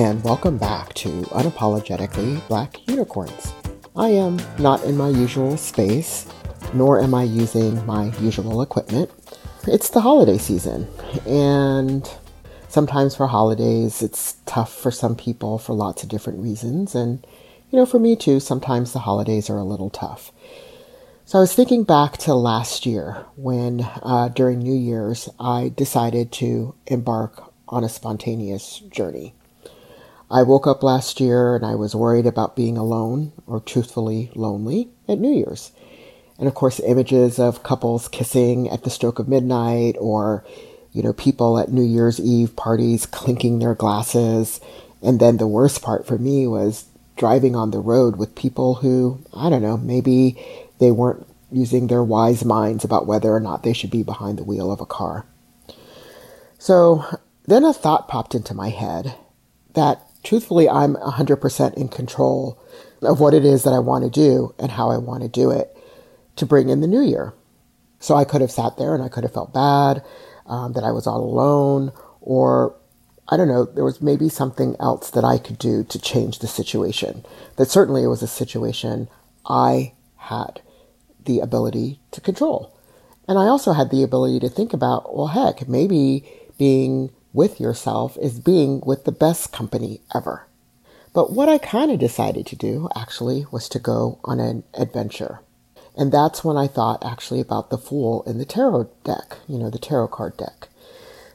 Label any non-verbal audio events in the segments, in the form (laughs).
and welcome back to Unapologetically Black Unicorns. I am not in my usual space, nor am I using my usual equipment. It's the holiday season, and sometimes for holidays it's tough for some people for lots of different reasons, and you know, for me too, sometimes the holidays are a little tough. So I was thinking back to last year when, uh, during New Year's, I decided to embark on a spontaneous journey. I woke up last year and I was worried about being alone or truthfully lonely at New Year's. And of course, images of couples kissing at the stroke of midnight or, you know, people at New Year's Eve parties clinking their glasses. And then the worst part for me was driving on the road with people who, I don't know, maybe they weren't using their wise minds about whether or not they should be behind the wheel of a car. So then a thought popped into my head that truthfully, I'm 100% in control of what it is that I want to do and how I want to do it to bring in the new year. So I could have sat there and I could have felt bad um, that I was all alone, or I don't know, there was maybe something else that I could do to change the situation. That certainly it was a situation I had the ability to control. And I also had the ability to think about, well, heck, maybe being with yourself is being with the best company ever. But what I kind of decided to do actually was to go on an adventure. And that's when I thought actually about the Fool in the tarot deck, you know, the tarot card deck.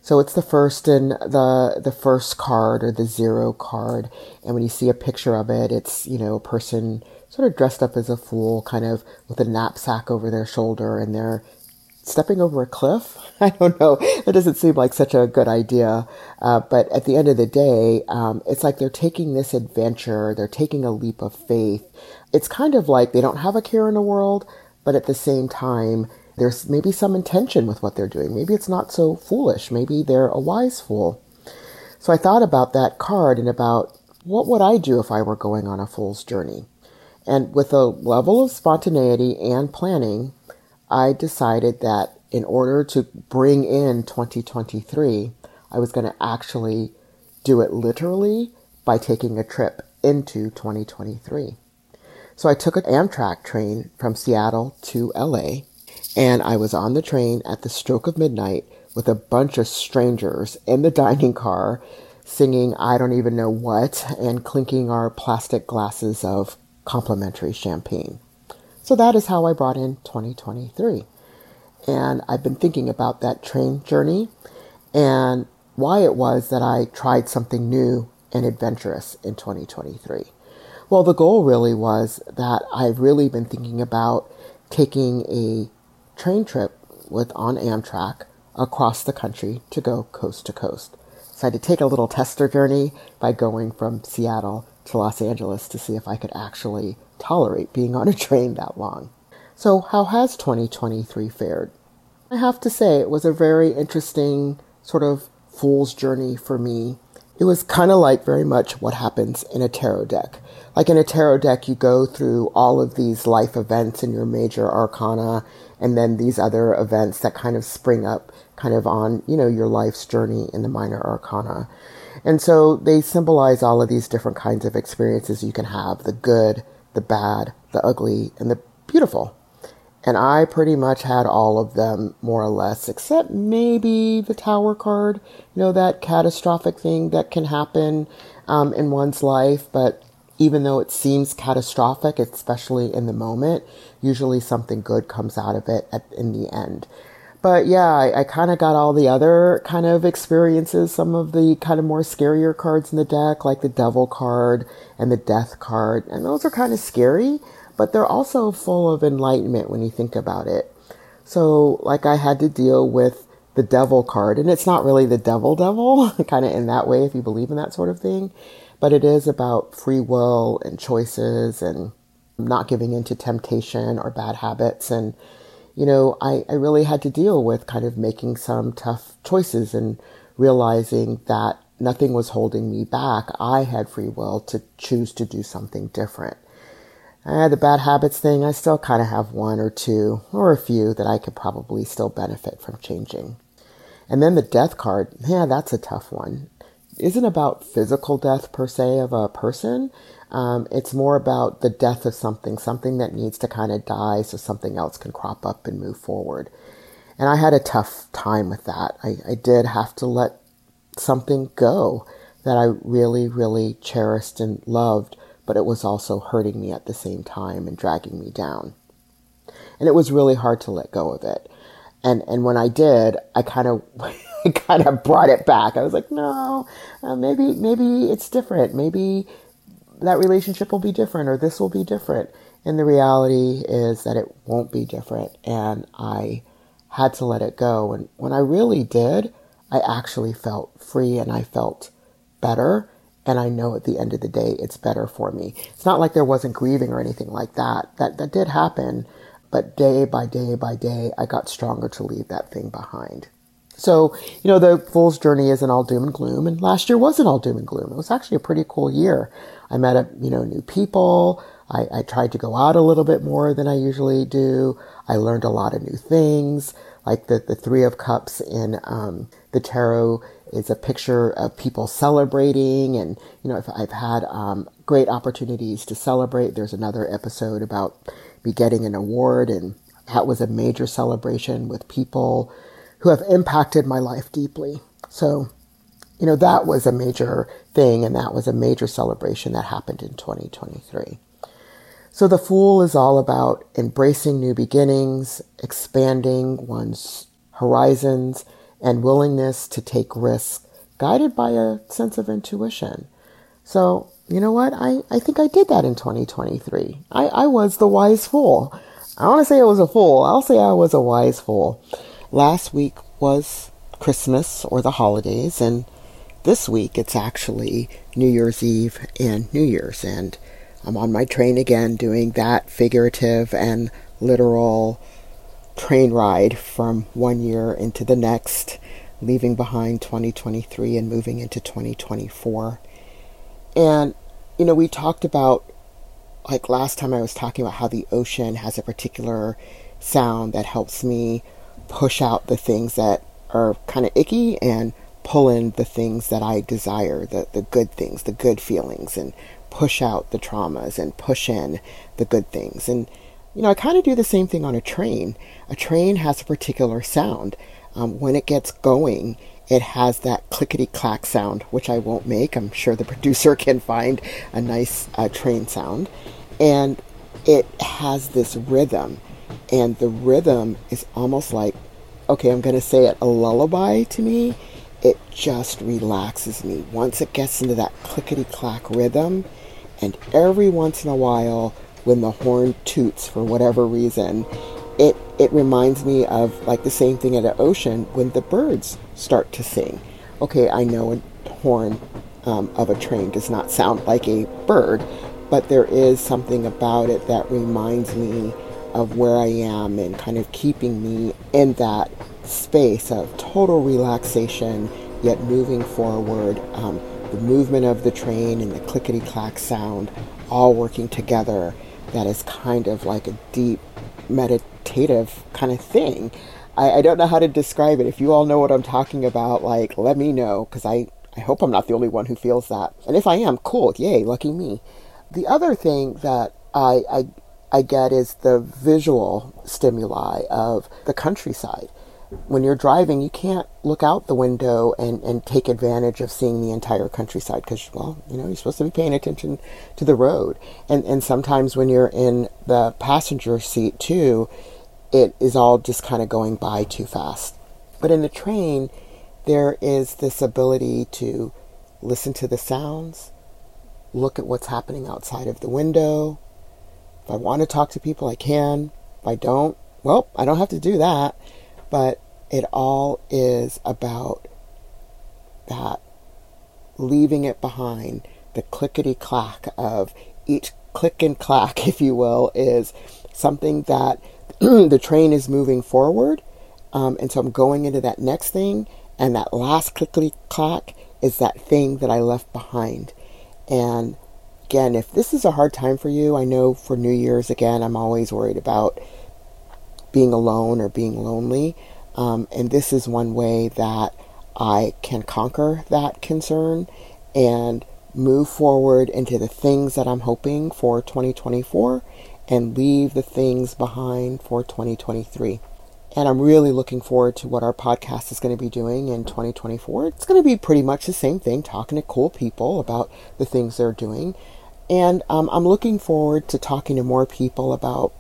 So it's the first in the the first card or the zero card, and when you see a picture of it, it's you know a person sort of dressed up as a fool, kind of with a knapsack over their shoulder, and they're stepping over a cliff. (laughs) I don't know. It doesn't seem like such a good idea. Uh, but at the end of the day, um, it's like they're taking this adventure, they're taking a leap of faith. It's kind of like they don't have a care in the world, but at the same time, there's maybe some intention with what they're doing. Maybe it's not so foolish. Maybe they're a wise fool. So I thought about that card and about what would I do if I were going on a fool's journey? And with a level of spontaneity and planning, I decided that in order to bring in 2023, I was going to actually do it literally by taking a trip into 2023. So I took an Amtrak train from Seattle to LA, and I was on the train at the stroke of midnight with a bunch of strangers in the dining car singing I don't even know what and clinking our plastic glasses of complimentary champagne. So that is how I brought in 2023. And I've been thinking about that train journey and why it was that I tried something new and adventurous in 2023. Well, the goal really was that I've really been thinking about taking a train trip with on Amtrak across the country to go coast to coast. So I had to take a little tester journey by going from Seattle to Los Angeles to see if I could actually tolerate being on a train that long. So, how has 2023 fared? I have to say, it was a very interesting sort of fool's journey for me. It was kind of like very much what happens in a tarot deck. Like in a tarot deck, you go through all of these life events in your major arcana, and then these other events that kind of spring up kind of on, you know, your life's journey in the minor arcana. And so they symbolize all of these different kinds of experiences you can have the good, the bad, the ugly, and the beautiful. And I pretty much had all of them more or less, except maybe the tower card, you know, that catastrophic thing that can happen um, in one's life. But even though it seems catastrophic, especially in the moment, usually something good comes out of it at, in the end. But yeah, I, I kind of got all the other kind of experiences, some of the kind of more scarier cards in the deck, like the Devil card and the Death card. And those are kind of scary, but they're also full of enlightenment when you think about it. So, like, I had to deal with the Devil card, and it's not really the Devil Devil, (laughs) kind of in that way, if you believe in that sort of thing, but it is about free will and choices and not giving into temptation or bad habits and you know, I, I really had to deal with kind of making some tough choices and realizing that nothing was holding me back. I had free will to choose to do something different. Uh, the bad habits thing, I still kind of have one or two or a few that I could probably still benefit from changing. And then the death card, yeah, that's a tough one. Isn't about physical death per se of a person. Um, it's more about the death of something, something that needs to kind of die so something else can crop up and move forward. And I had a tough time with that. I, I did have to let something go that I really, really cherished and loved, but it was also hurting me at the same time and dragging me down. And it was really hard to let go of it. And, and when I did, I kind of, (laughs) kind of brought it back. I was like, no, uh, maybe, maybe it's different. Maybe that relationship will be different or this will be different. And the reality is that it won't be different. And I had to let it go. And when I really did, I actually felt free and I felt better. And I know at the end of the day, it's better for me. It's not like there wasn't grieving or anything like that. That, that did happen. But day by day by day, I got stronger to leave that thing behind. So, you know, the Fool's journey isn't all doom and gloom. And last year wasn't all doom and gloom. It was actually a pretty cool year. I met, up, you know, new people. I, I tried to go out a little bit more than I usually do. I learned a lot of new things, like the, the Three of Cups in um, the tarot is a picture of people celebrating. And, you know, if I've had um, great opportunities to celebrate. There's another episode about me getting an award, and that was a major celebration with people who have impacted my life deeply. So, you know, that was a major thing, and that was a major celebration that happened in 2023. So, the Fool is all about embracing new beginnings, expanding one's horizons, and willingness to take risks, guided by a sense of intuition. So, you know what? I, I think I did that in 2023. I, I was the wise fool. I want to say I was a fool. I'll say I was a wise fool. Last week was Christmas or the holidays, and this week it's actually New Year's Eve and New Year's. And I'm on my train again doing that figurative and literal train ride from one year into the next, leaving behind 2023 and moving into 2024. And, you know, we talked about, like last time I was talking about how the ocean has a particular sound that helps me push out the things that are kind of icky and pull in the things that I desire, the, the good things, the good feelings, and push out the traumas and push in the good things. And, you know, I kind of do the same thing on a train. A train has a particular sound. Um, when it gets going, it has that clickety clack sound, which I won't make. I'm sure the (laughs) producer can find a nice uh, train sound. And it has this rhythm. And the rhythm is almost like, okay, I'm going to say it, a lullaby to me. It just relaxes me. Once it gets into that clickety clack rhythm, and every once in a while, when the horn toots for whatever reason, it it reminds me of like the same thing at the ocean when the birds start to sing. Okay, I know a horn um, of a train does not sound like a bird, but there is something about it that reminds me of where I am and kind of keeping me in that space of total relaxation yet moving forward. Um, the movement of the train and the clickety clack sound all working together that is kind of like a deep meditative kind of thing. I, I don't know how to describe it. If you all know what I'm talking about, like let me know because I, I hope I'm not the only one who feels that. And if I am, cool, yay, lucky me. The other thing that I, I I get is the visual stimuli of the countryside when you're driving, you can't look out the window and, and take advantage of seeing the entire countryside because, well, you know, you're supposed to be paying attention to the road. And, and sometimes when you're in the passenger seat too, it is all just kind of going by too fast. But in the train, there is this ability to listen to the sounds, look at what's happening outside of the window. If I want to talk to people, I can. If I don't, well, I don't have to do that but it all is about that leaving it behind. The clickety clack of each click and clack, (laughs) if you will, is something that (clears throat) the train is moving forward. Um, and so I'm going into that next thing, and that last clickety clack is that thing that I left behind. And again, if this is a hard time for you, I know for New Year's, again, I'm always worried about being alone or being lonely. Um, and this is one way that I can conquer that concern and move forward into the things that I'm hoping for 2024 and leave the things behind for 2023. And I'm really looking forward to what our podcast is going to be doing in 2024. It's going to be pretty much the same thing, talking to cool people about the things they're doing. And um, I'm looking forward to talking to more people about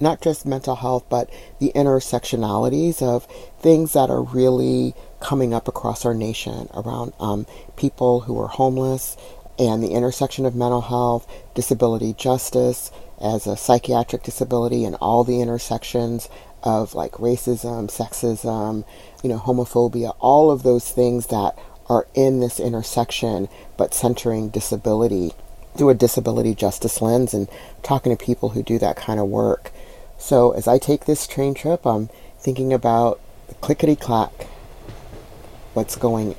not just mental health, but the intersectionalities of things that are really coming up across our nation around um, people who are homeless and the intersection of mental health, disability justice as a psychiatric disability, and all the intersections of like racism, sexism, you know, homophobia, all of those things that are in this intersection, but centering disability through a disability justice lens and talking to people who do that kind of work. So as I take this train trip, I'm thinking about the clickety clack. What's going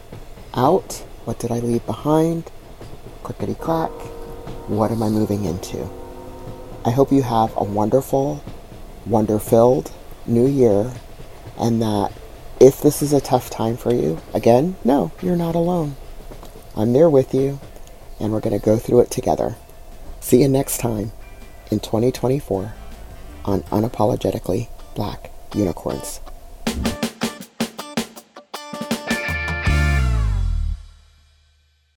out? What did I leave behind? Clickety clack. What am I moving into? I hope you have a wonderful, wonder filled new year and that if this is a tough time for you, again, no, you're not alone. I'm there with you and we're going to go through it together. See you next time in 2024 on Unapologetically Black Unicorns.